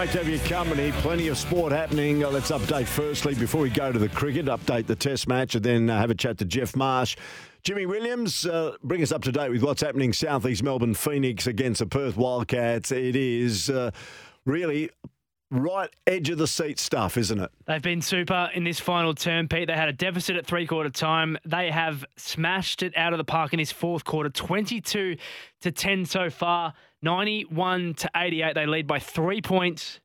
Great to have your company. Plenty of sport happening. Uh, let's update firstly before we go to the cricket. Update the Test match and then uh, have a chat to Geoff Marsh. Jimmy Williams, uh, bring us up to date with what's happening southeast Melbourne Phoenix against the Perth Wildcats. It is uh, really right edge of the seat stuff, isn't it? They've been super in this final term, Pete. They had a deficit at three quarter time. They have smashed it out of the park in this fourth quarter, 22 to 10 so far. 91 to 88. They lead by three points.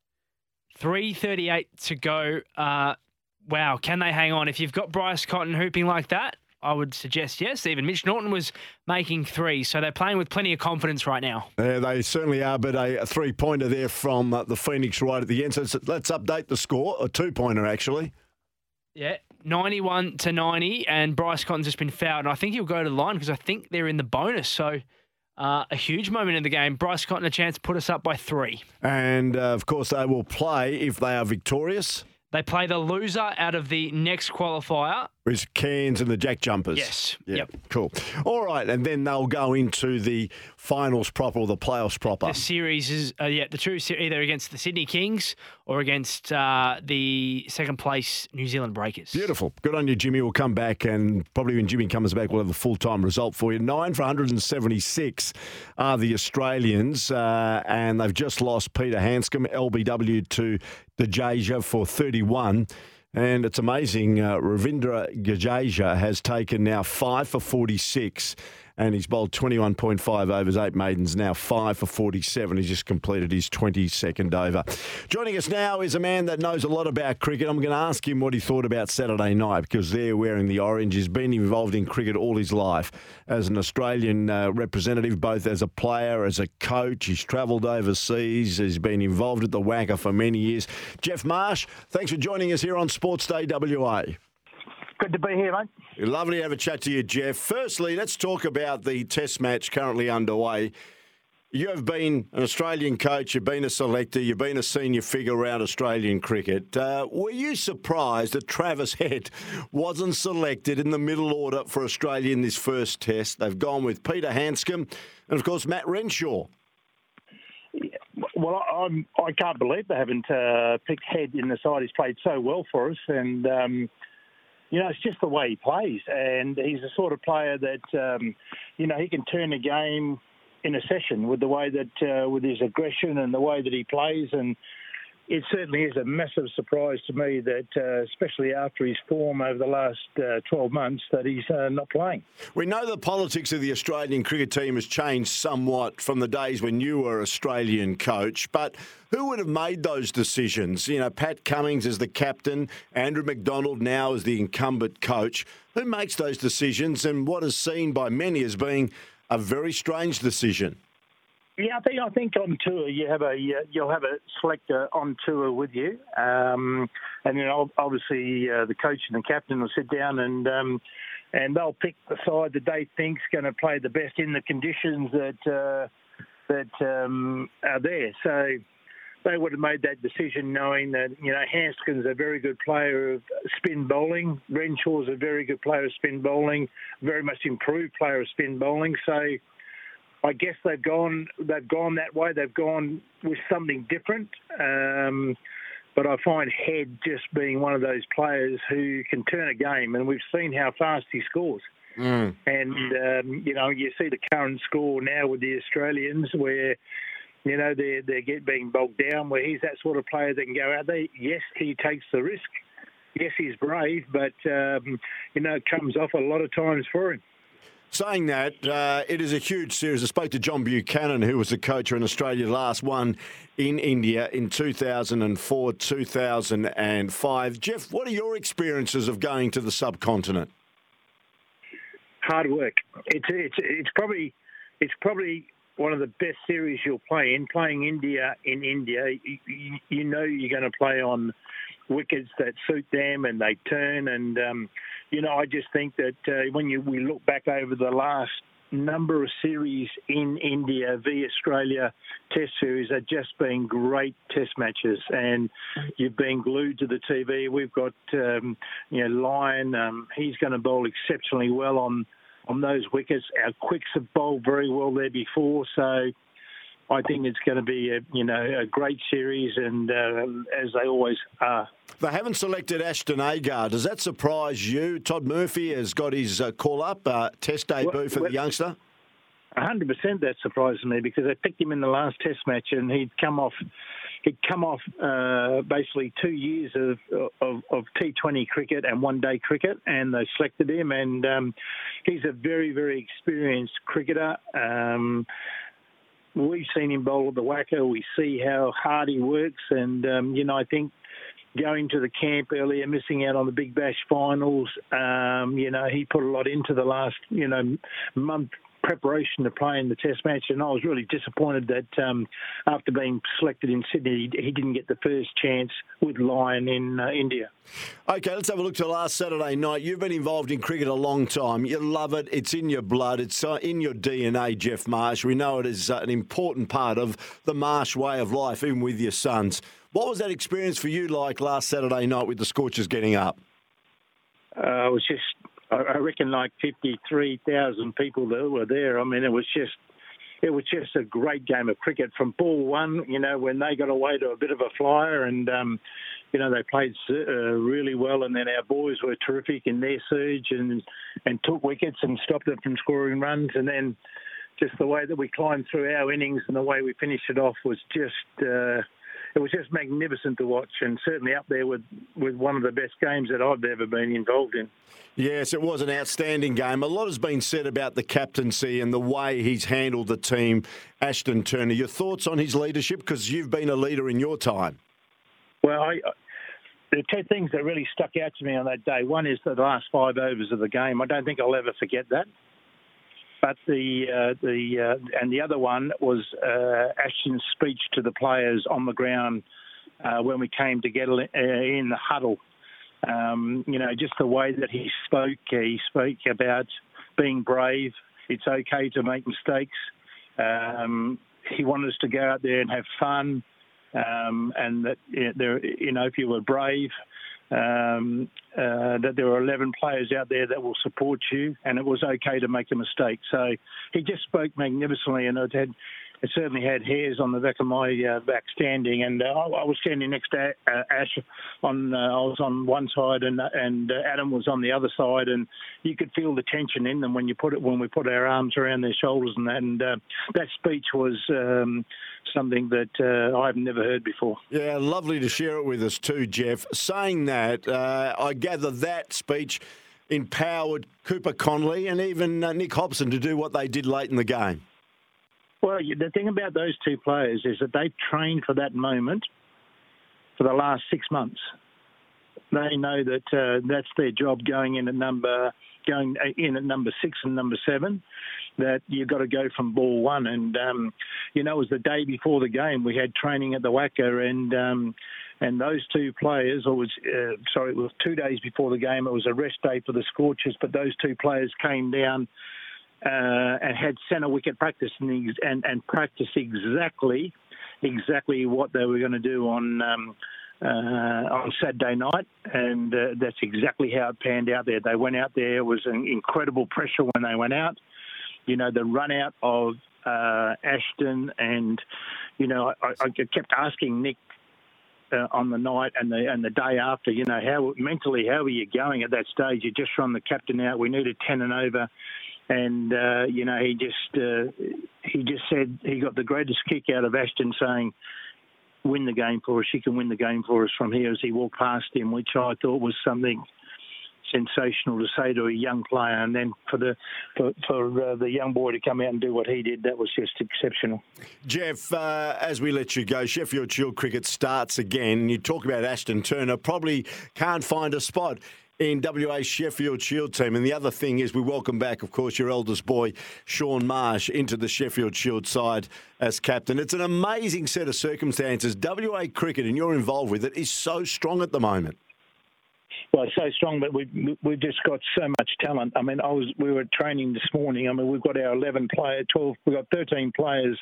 338 to go. Uh, wow, can they hang on? If you've got Bryce Cotton hooping like that, I would suggest yes. Even Mitch Norton was making three, so they're playing with plenty of confidence right now. Yeah, they certainly are, but a, a three pointer there from uh, the Phoenix right at the end. So let's update the score. A two pointer, actually. Yeah, 91 to 90, and Bryce Cotton's just been fouled. And I think he'll go to the line because I think they're in the bonus. So uh, a huge moment in the game. Bryce Cotton a chance to put us up by three. And uh, of course, they will play if they are victorious. They play the loser out of the next qualifier. Is Cairns and the Jack Jumpers. Yes. Yeah, Yep. Cool. All right, and then they'll go into the finals proper or the playoffs proper. The series is uh, yeah the two se- either against the Sydney Kings or against uh, the second place New Zealand Breakers. Beautiful. Good on you, Jimmy. We'll come back and probably when Jimmy comes back, we'll have the full time result for you. Nine for 176 are the Australians, uh, and they've just lost Peter Handscomb, LBW, to Jadeja for 31. And it's amazing. Uh, Ravindra Jadeja has taken now five for 46 and he's bowled 21.5 overs, eight maidens, now five for 47. He's just completed his 22nd over. Joining us now is a man that knows a lot about cricket. I'm going to ask him what he thought about Saturday night because they're wearing the orange. He's been involved in cricket all his life as an Australian uh, representative, both as a player, as a coach. He's travelled overseas. He's been involved at the WACA for many years. Geoff Marsh, thanks for joining us here on Sports Day WA. Good to be here, mate. Lovely to have a chat to you, Geoff. Firstly, let's talk about the test match currently underway. You have been an Australian coach, you've been a selector, you've been a senior figure around Australian cricket. Uh, were you surprised that Travis Head wasn't selected in the middle order for Australia in this first test? They've gone with Peter Handscomb and, of course, Matt Renshaw. Well, I'm, I can't believe they haven't uh, picked Head in the side. He's played so well for us, and um, you know, it's just the way he plays. And he's the sort of player that, um, you know, he can turn a game in a session with the way that, uh, with his aggression and the way that he plays. And it certainly is a massive surprise to me that, uh, especially after his form over the last uh, 12 months, that he's uh, not playing. We know the politics of the Australian cricket team has changed somewhat from the days when you were Australian coach, but who would have made those decisions? You know, Pat Cummins as the captain, Andrew McDonald now as the incumbent coach. Who makes those decisions and what is seen by many as being a very strange decision? Yeah, I think I think on tour you have a uh, you'll have a selector on tour with you, um, and then obviously uh, the coach and the captain will sit down and um, and they'll pick the side that they think's going to play the best in the conditions that uh, that um, are there. So they would have made that decision knowing that you know Handscomb's a very good player of spin bowling, Renshaw's a very good player of spin bowling, very much improved player of spin bowling. So. I guess they've gone they've gone that way. They've gone with something different. Um, but I find Head just being one of those players who can turn a game, and we've seen how fast he scores. Mm. And um, you know, you see the current score now with the Australians, where you know they're they get being bogged down. Where he's that sort of player that can go out there. Yes, he takes the risk. Yes, he's brave, but um, you know, it comes off a lot of times for him. Saying that, uh, it is a huge series. I spoke to John Buchanan, who was the coach in Australia last one in India in 2004, 2005. Geoff, what are your experiences of going to the subcontinent? Hard work. It's it's it's probably it's probably one of the best series you'll play in. Playing India in India, you, you know you're going to play on wickets that suit them and they turn. And, um, you know, I just think that uh, when you we look back over the last number of series in India v Australia Test series are just been great Test matches, and you've been glued to the TV. We've got um, you know Lyon; um, he's going to bowl exceptionally well on on those wickets. Our quicks have bowled very well there before, so I think it's going to be a you know a great series, and uh, as they always are. They haven't selected Ashton Agar. Does that surprise you? Todd Murphy has got his uh, call up uh, test debut well, for well, the youngster. 100% that surprised me because they picked him in the last test match and he'd come off he'd come off uh, basically two years of, of, of, T20 cricket and one day cricket, and they selected him. And um, he's a very, very experienced cricketer. Um, we've seen him bowl the WACA. We see how hard he works, and um, you know, I think going to the camp earlier, missing out on the Big Bash finals. Um, you know, he put a lot into the last you know month preparation to play in the Test match, and I was really disappointed that um, after being selected in Sydney, he, he, didn't get the first chance with Lyon in uh, India. Okay, let's have a look to last Saturday night. You've been involved in cricket a long time. You love it. It's in your blood. It's uh, in your DNA, Geoff Marsh. We know it is uh, an important part of the Marsh way of life, even with your sons. What was that experience for you like last Saturday night with the Scorchers getting up? Uh, it was just I reckon like 53,000 people that were there. I mean, it was just it was just a great game of cricket from ball one. You know, when they got away to a bit of a flyer, and um, you know they played uh, really well, and then our boys were terrific in their surge and and took wickets and stopped them from scoring runs, and then just the way that we climbed through our innings and the way we finished it off was just. Uh, it was just magnificent to watch, and certainly up there with, with one of the best games that I've ever been involved in. Yes, it was an outstanding game. A lot has been said about the captaincy and the way he's handled the team, Ashton Turner. Your thoughts on his leadership? Because you've been a leader in your time. Well, I, there are two things that really stuck out to me on that day. One is the last five overs of the game. I don't think I'll ever forget that. But the uh, the uh, and the other one was uh, Ashton's speech to the players on the ground when we came together in the huddle. Um, you know, just the way that he spoke. He spoke about being brave. It's okay to make mistakes. Um, he wanted us to go out there and have fun, um, and that you know, if you were brave, um, uh, that there are 11 players out there that will support you, and it was okay to make a mistake. So he just spoke magnificently, and it had it certainly had hairs on the back of my uh, back standing, and uh, I, was standing next to uh, Ash. On uh, I was on one side, and and uh, Adam was on the other side, and you could feel the tension in them when you put it when we put our arms around their shoulders, and that. And uh, that speech was um, something that I've never heard before. Yeah, lovely to share it with us too, Geoff. Saying that, I gather that speech empowered Cooper Connolly and even Nick Hobson to do what they did late in the game. Well, the thing about those two players is that they've trained for that moment for the last six months. They know that uh, that's their job going in at number going in at number six and number seven. That you've got to go from ball one, and um, you know it was the day before the game. We had training at the WACA, and um, and those two players, or was uh, sorry, it was two days before the game. It was a rest day for the Scorchers, but those two players came down uh, and had centre wicket practice and, and, and practice exactly exactly what they were going to do on um, uh, on Saturday night, and uh, that's exactly how it panned out there. They went out there; it was an incredible pressure when they went out. You know, the run out of uh, Ashton, and you know, I, I kept asking Nick uh, on the night and the and the day after. You know, how mentally how were you going at that stage? You just run the captain out. We needed ten and over and uh, you know he just uh, he just said he got the greatest kick out of Ashton saying, "Win the game for us. She can win the game for us from here." As he walked past him, which I thought was something sensational to say to a young player, and then for the for, for uh, the young boy to come out and do what he did, that was just exceptional. Geoff, uh, as we let you go, Sheffield Shield cricket starts again. You talk about Ashton Turner, probably can't find a spot in WA Sheffield Shield team. And the other thing is, we welcome back, of course, your eldest boy, Shaun Marsh, into the Sheffield Shield side as captain. It's an amazing set of circumstances. WA cricket, and you're involved with it, is so strong at the moment. Well, so strong, but we've we've just got so much talent. I mean, I was we were training this morning. I mean, we've got our 11 player, 12, we've got 13 players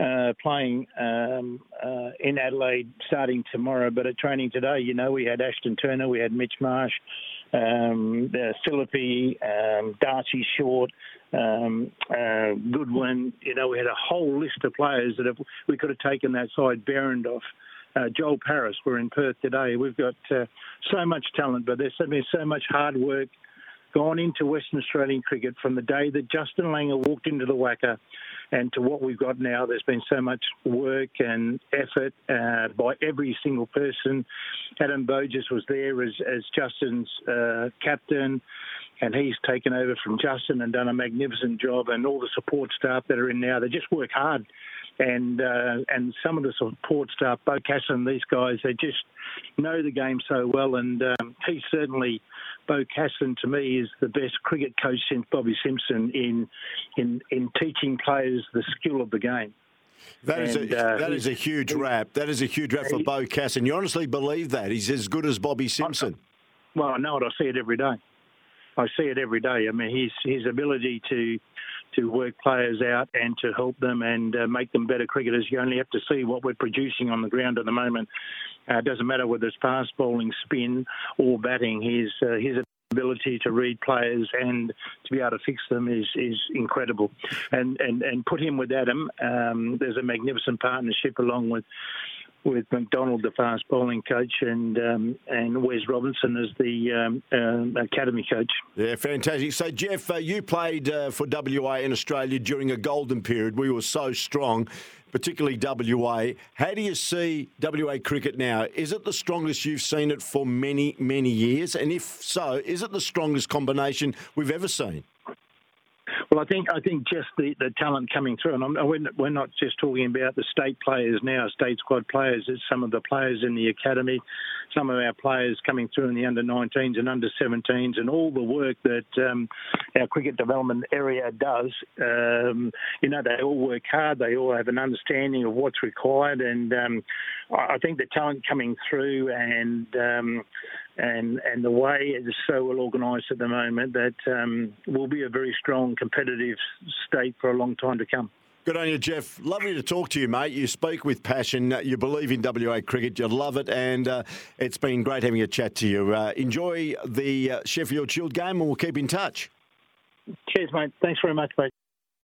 uh, playing um, uh, in Adelaide starting tomorrow. But at training today, you know, we had Ashton Turner, we had Mitch Marsh, um, uh, Philippe, um, Darcy Short, um, uh, Goodwin. You know, we had a whole list of players that have, we could have taken that side Behrendorff. Uh, Joel Paris, we're in Perth today. We've got uh, so much talent, but there's so much hard work gone into Western Australian cricket from the day that Justin Langer walked into the WACA and to what we've got now. There's been so much work and effort uh, by every single person. Adam Voges was there as, as Justin's uh, captain, and he's taken over from Justin and done a magnificent job. And all the support staff that are in now, they just work hard and uh, and some of the support staff, Beau Casson, these guys, they just know the game so well, and um, he certainly Beau Casson to me is the best cricket coach since Bobby Simpson in in in teaching players the skill of the game. That is and, a uh, that is a huge rap. That is a huge rap for Beau Casson. You honestly believe that he's as good as Bobby Simpson? well, I know it. I see it every day. I see it every day. I mean, his his ability to to work players out and to help them and uh, make them better cricketers. You only have to see what we're producing on the ground at the moment. Uh, it doesn't matter whether it's fast bowling, spin, or batting. His uh, his ability to read players and to be able to fix them is is incredible. And and and put him with Adam. Um, there's a magnificent partnership along with with McDonald, the fast bowling coach, and um, and Wes Robinson as the um, uh, academy coach. Yeah, fantastic. So, Geoff, uh, you played uh, for WA in Australia during a golden period. We were so strong, particularly WA. How do you see WA cricket now? Is it the strongest you've seen it for many, many years? And if so, is it the strongest combination we've ever seen? Well, I think I think just the, the talent coming through, and I'm, we're not just talking about the state players now, state squad players. It's some of the players in the academy, some of our players coming through in the under 19s and under 17s, and all the work that um, our cricket development area does. Um, you know, they all work hard. They all have an understanding of what's required, and um, I think the talent coming through and um, and and the way it is so well organised at the moment that um, will be a very strong competitive state for a long time to come. Good on you, Geoff. Lovely to talk to you, mate. You speak with passion. You believe in WA cricket. You love it, and uh, it's been great having a chat to you. Uh, enjoy the uh, Sheffield Shield game, and we'll keep in touch. Cheers, mate. Thanks very much, mate.